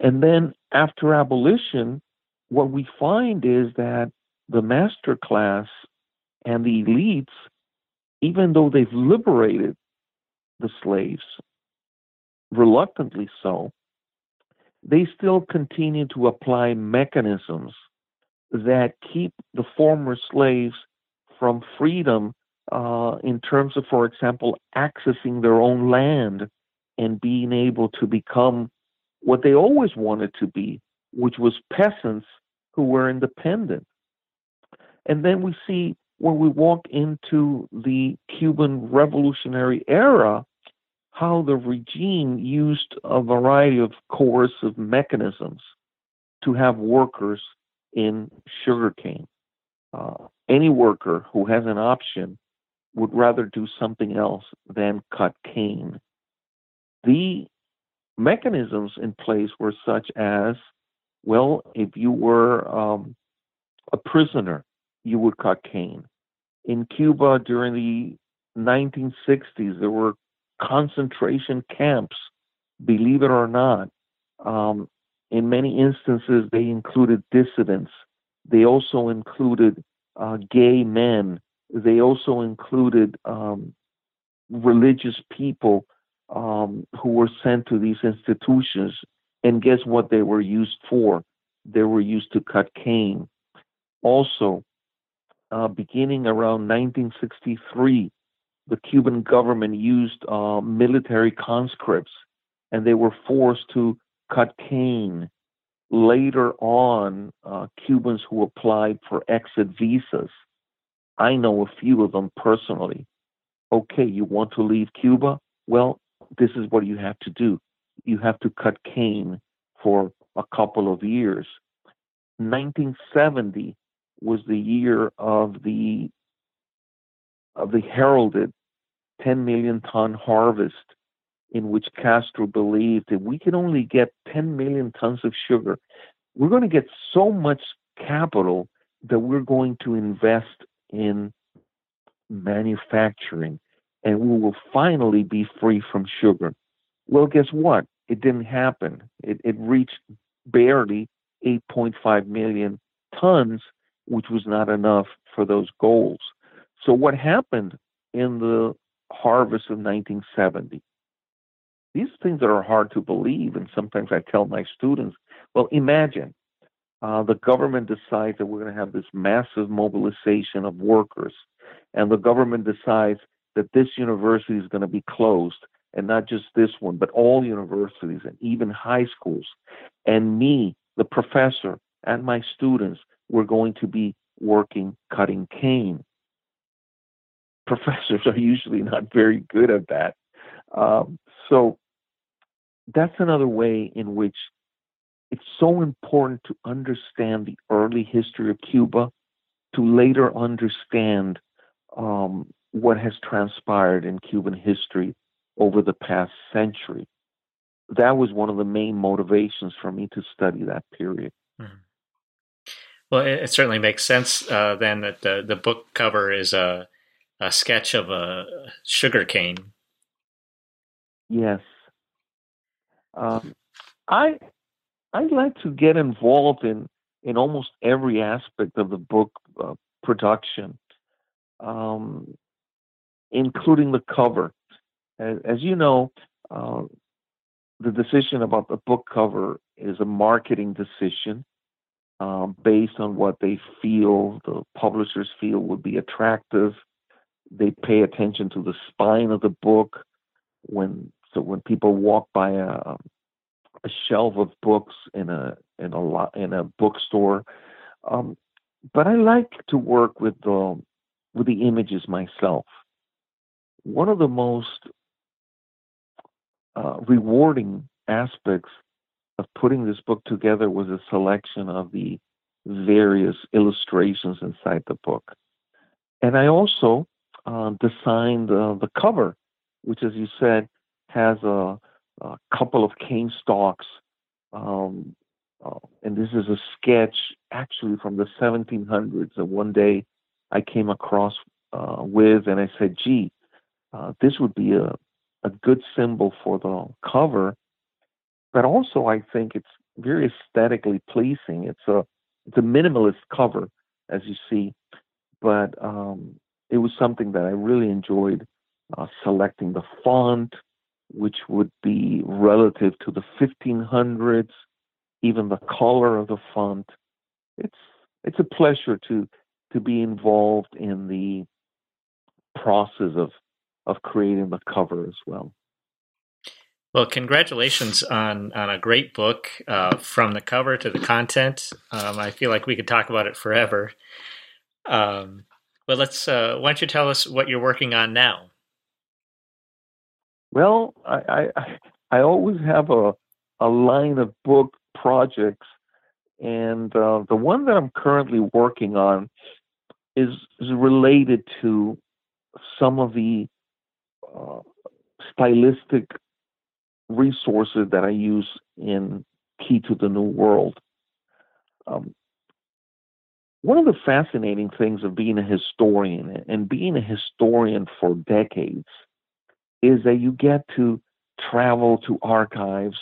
And then after abolition, what we find is that the master class and the elites, even though they've liberated the slaves, reluctantly so, they still continue to apply mechanisms that keep the former slaves from freedom uh, in terms of, for example, accessing their own land and being able to become what they always wanted to be, which was peasants who were independent. And then we see when we walk into the Cuban revolutionary era, how the regime used a variety of coercive mechanisms to have workers in sugarcane. Uh, any worker who has an option would rather do something else than cut cane. The mechanisms in place were such as well, if you were um, a prisoner, you would cut cane. In Cuba during the 1960s, there were concentration camps, believe it or not. Um, in many instances, they included dissidents. They also included uh, gay men. They also included um, religious people um, who were sent to these institutions. And guess what they were used for? They were used to cut cane. Also, uh, beginning around 1963, the Cuban government used uh, military conscripts and they were forced to cut cane. Later on, uh, Cubans who applied for exit visas, I know a few of them personally. Okay, you want to leave Cuba? Well, this is what you have to do. You have to cut cane for a couple of years. 1970 was the year of the of the heralded 10 million ton harvest in which Castro believed that we can only get 10 million tons of sugar. We're going to get so much capital that we're going to invest in manufacturing and we will finally be free from sugar. Well, guess what? It didn't happen. It, it reached barely 8.5 million tons, which was not enough for those goals. So, what happened in the harvest of 1970? These things that are hard to believe, and sometimes I tell my students, well, imagine uh, the government decides that we're going to have this massive mobilization of workers, and the government decides that this university is going to be closed, and not just this one, but all universities and even high schools. And me, the professor, and my students were going to be working cutting cane. Professors are usually not very good at that. Um, so that's another way in which it's so important to understand the early history of Cuba to later understand um, what has transpired in Cuban history over the past century. That was one of the main motivations for me to study that period. Mm-hmm. Well, it, it, certainly makes sense uh, then that the, the book cover is a, a sketch of a sugar cane. Yes. Um, I I like to get involved in in almost every aspect of the book uh, production, um, including the cover. As, as you know, uh, the decision about the book cover is a marketing decision um, based on what they feel the publishers feel would be attractive. They pay attention to the spine of the book when so when people walk by a, a shelf of books in a in a in a bookstore. Um, but I like to work with the with the images myself. One of the most uh, rewarding aspects of putting this book together was a selection of the various illustrations inside the book. And I also designed uh, the cover, which, as you said, has a, a couple of cane stalks. Um, uh, and this is a sketch actually from the 1700s that one day I came across uh, with, and I said, gee, uh, this would be a, a good symbol for the cover. But also, I think it's very aesthetically pleasing. It's a it's a minimalist cover, as you see, but um, it was something that I really enjoyed uh, selecting the font, which would be relative to the 1500s, even the color of the font. It's it's a pleasure to to be involved in the process of of creating the cover as well. Well, congratulations on on a great book, uh, from the cover to the content. Um, I feel like we could talk about it forever. Um, but let's. Uh, why don't you tell us what you're working on now? Well, I, I, I always have a, a line of book projects, and uh, the one that I'm currently working on is, is related to some of the uh, stylistic resources that I use in Key to the New World. Um, one of the fascinating things of being a historian and being a historian for decades is that you get to travel to archives,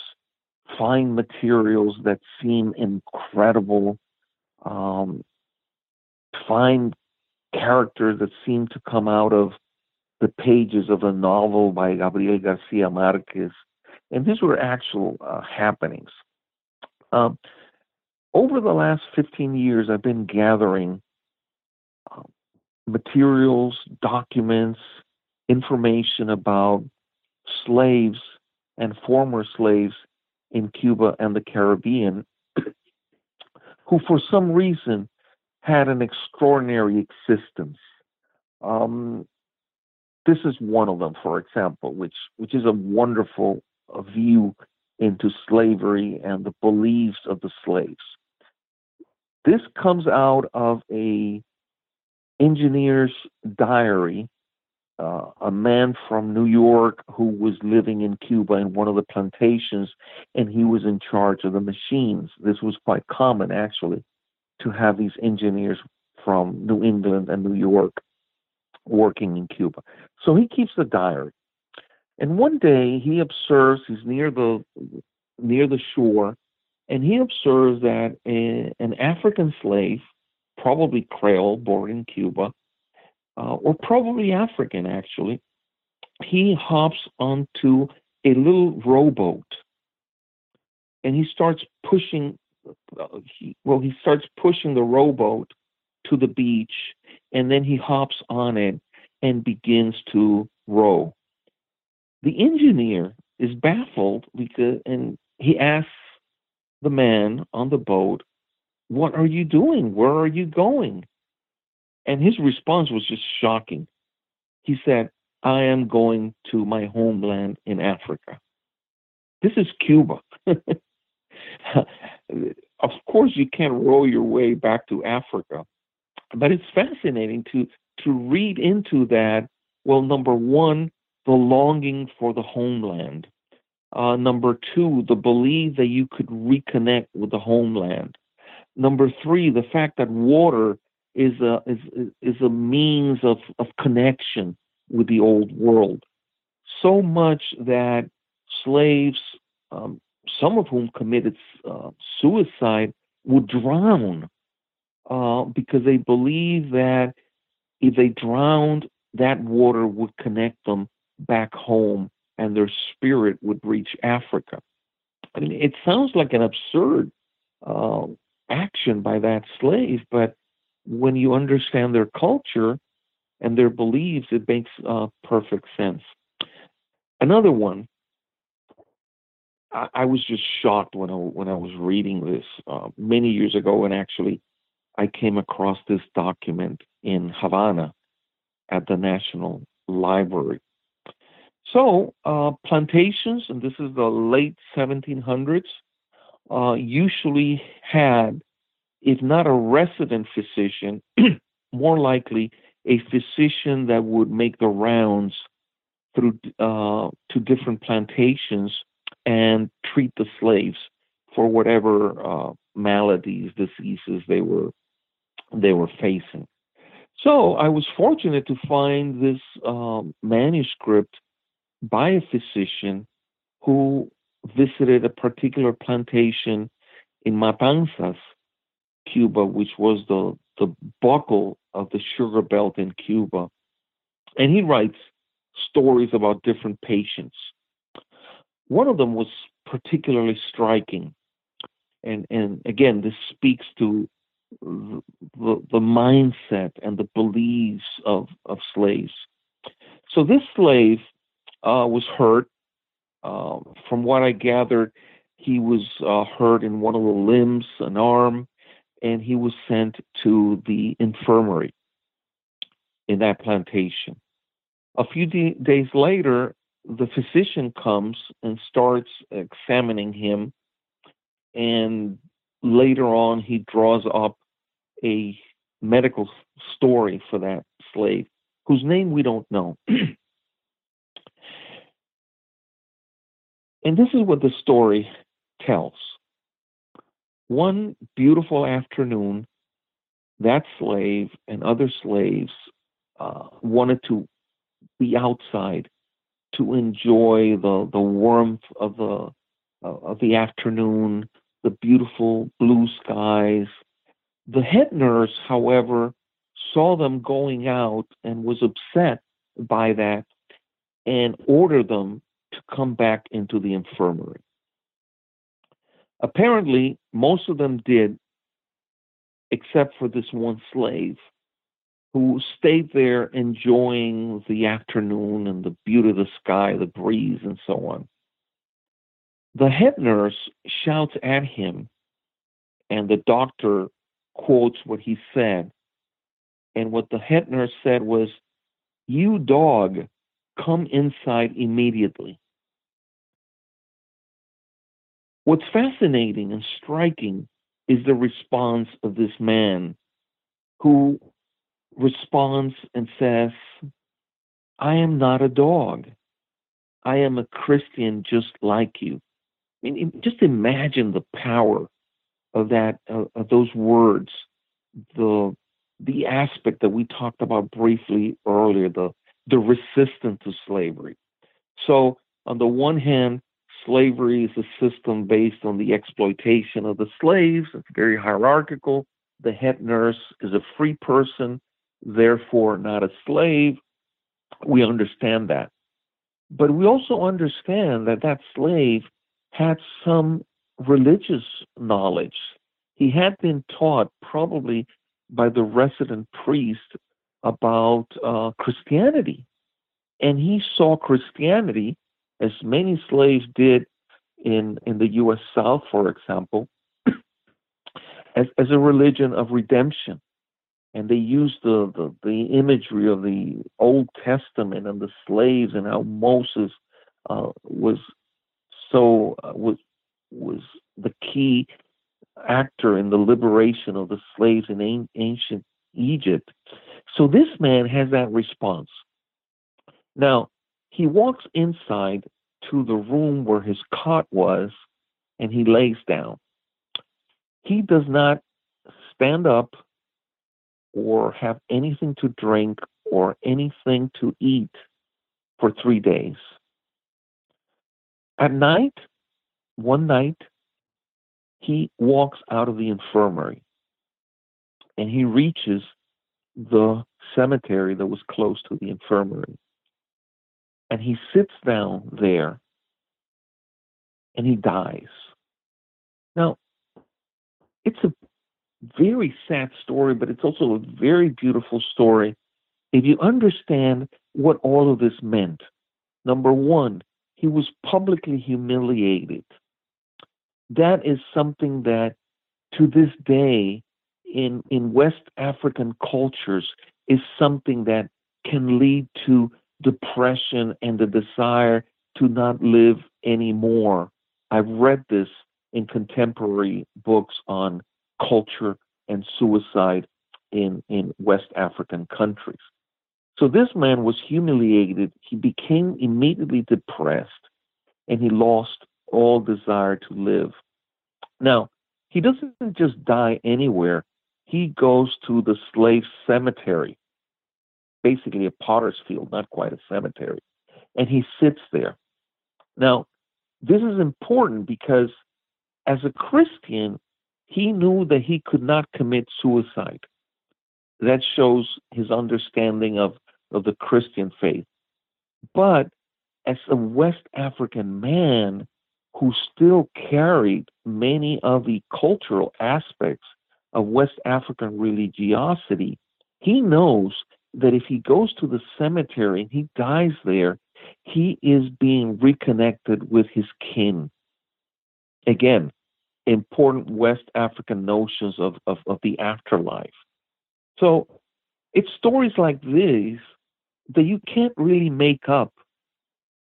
find materials that seem incredible, um, find characters that seem to come out of the pages of a novel by Gabriel Garcia Marquez. And these were actual uh, happenings. Um, over the last 15 years, I've been gathering uh, materials, documents, information about slaves and former slaves in Cuba and the Caribbean who, for some reason, had an extraordinary existence. Um, this is one of them, for example, which which is a wonderful uh, view into slavery and the beliefs of the slaves. This comes out of a engineer's diary uh, a man from New York who was living in Cuba in one of the plantations, and he was in charge of the machines. This was quite common, actually, to have these engineers from New England and New York working in Cuba. So he keeps the diary. And one day he observes he's near the near the shore, and he observes that a, an African slave, probably Creole, born in Cuba, uh, or probably African actually, he hops onto a little rowboat and he starts pushing. Uh, he, well, he starts pushing the rowboat to the beach, and then he hops on it and begins to row. The engineer is baffled because, and he asks the man on the boat, "What are you doing? Where are you going?" And his response was just shocking. He said, I am going to my homeland in Africa. This is Cuba. of course, you can't row your way back to Africa, but it's fascinating to to read into that. Well, number one, the longing for the homeland. Uh, number two, the belief that you could reconnect with the homeland. Number three, the fact that water is a is is a means of of connection with the old world. So much that slaves, um, some of whom committed uh, suicide, would drown uh, because they believe that if they drowned, that water would connect them back home and their spirit would reach Africa. I mean, it sounds like an absurd uh, action by that slave, but when you understand their culture and their beliefs, it makes uh, perfect sense. Another one, I, I, was just shocked when I when I was reading this uh, many years ago, and actually, I came across this document in Havana at the National Library. So, uh, plantations, and this is the late 1700s, uh, usually had, if not a resident physician, more likely a physician that would make the rounds through uh, to different plantations and treat the slaves for whatever uh, maladies, diseases they were they were facing. So I was fortunate to find this um, manuscript by a physician who visited a particular plantation in Matanzas, Cuba, which was the, the buckle of the sugar belt in Cuba. And he writes stories about different patients. One of them was particularly striking. And, and again, this speaks to the, the mindset and the beliefs of, of slaves. So this slave uh, was hurt. Uh, from what I gathered, he was uh, hurt in one of the limbs, an arm, and he was sent to the infirmary in that plantation. A few d- days later, the physician comes and starts examining him, and later on, he draws up a medical story for that slave, whose name we don't know. and this is what the story tells. One beautiful afternoon, that slave and other slaves uh, wanted to be outside to enjoy the, the warmth of the of the afternoon, the beautiful blue skies. The head nurse, however, saw them going out and was upset by that and ordered them to come back into the infirmary. Apparently, most of them did, except for this one slave who stayed there enjoying the afternoon and the beauty of the sky, the breeze, and so on. The head nurse shouts at him, and the doctor quotes what he said. And what the head nurse said was, You dog, come inside immediately. What's fascinating and striking is the response of this man who responds and says, I am not a dog. I am a Christian just like you. I mean, just imagine the power of that, uh, of those words, the the aspect that we talked about briefly earlier, the the resistance to slavery. So, on the one hand, slavery is a system based on the exploitation of the slaves. It's very hierarchical. The head nurse is a free person, therefore not a slave. We understand that. But we also understand that that slave had some religious knowledge. He had been taught, probably by the resident priest, about uh, Christianity. And he saw Christianity as many slaves did in, in the U.S. South, for example, as, as a religion of redemption. And they used the, the, the imagery of the Old Testament and the slaves and how Moses uh, was so uh, was was the key actor in the liberation of the slaves in ancient Egypt. So this man has that response. Now, he walks inside to the room where his cot was and he lays down. He does not stand up or have anything to drink or anything to eat for three days. At night, one night, he walks out of the infirmary and he reaches the cemetery that was close to the infirmary. And he sits down there and he dies. Now, it's a very sad story, but it's also a very beautiful story if you understand what all of this meant. Number one, he was publicly humiliated. That is something that to this day in, in West African cultures is something that can lead to depression and the desire to not live anymore. I've read this in contemporary books on culture and suicide in, in West African countries. So this man was humiliated. He became immediately depressed and he lost all desire to live. Now, he doesn't just die anywhere. He goes to the slave cemetery, basically a potter's field, not quite a cemetery, and he sits there. Now, this is important because as a Christian, he knew that he could not commit suicide. That shows his understanding of, of the Christian faith. But as a West African man who still carried many of the cultural aspects of West African religiosity, he knows that if he goes to the cemetery and he dies there, he is being reconnected with his kin. Again, important West African notions of, of, of the afterlife. So it's stories like these that you can't really make up.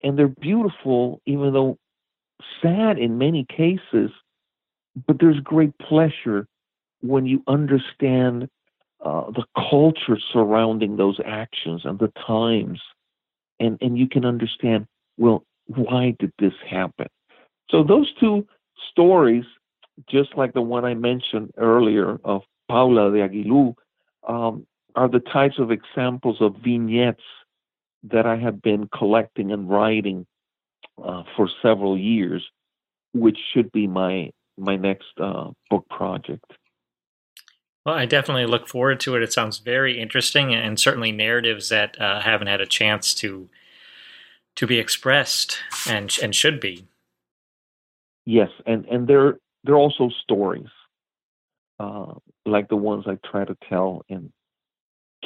And they're beautiful, even though sad in many cases, but there's great pleasure when you understand uh, the culture surrounding those actions and the times, and, and you can understand, well, why did this happen? So those two stories just like the one I mentioned earlier of Paula de Eguiluz, um, are the types of examples of vignettes that I have been collecting and writing uh, for several years, which should be my my next uh, book project. Well, I definitely look forward to it. It sounds very interesting, and certainly narratives that uh, haven't had a chance to to be expressed and and should be. Yes, and and they're they're also stories, uh, like the ones I try to tell in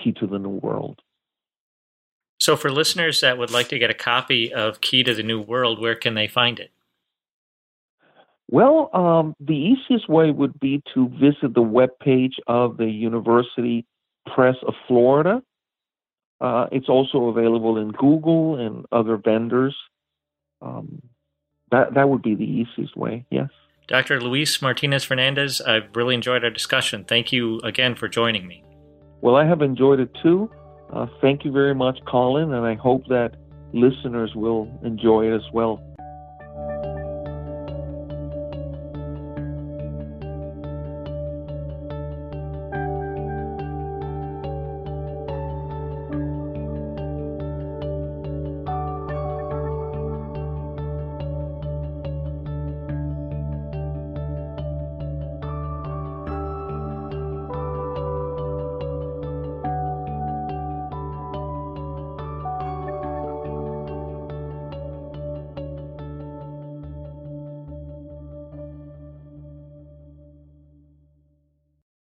Key to the New World. So, for listeners that would like to get a copy of Key to the New World, where can they find it? Well, um, the easiest way would be to visit the webpage of the University Press of Florida. Uh, it's also available in Google and other vendors. Um, that that would be the easiest way. Yes. Dr. Luis Martinez Fernandez, I've really enjoyed our discussion. Thank you again for joining me. Well, I have enjoyed it too. Uh, thank you very much, Colin, and I hope that listeners will enjoy it as well.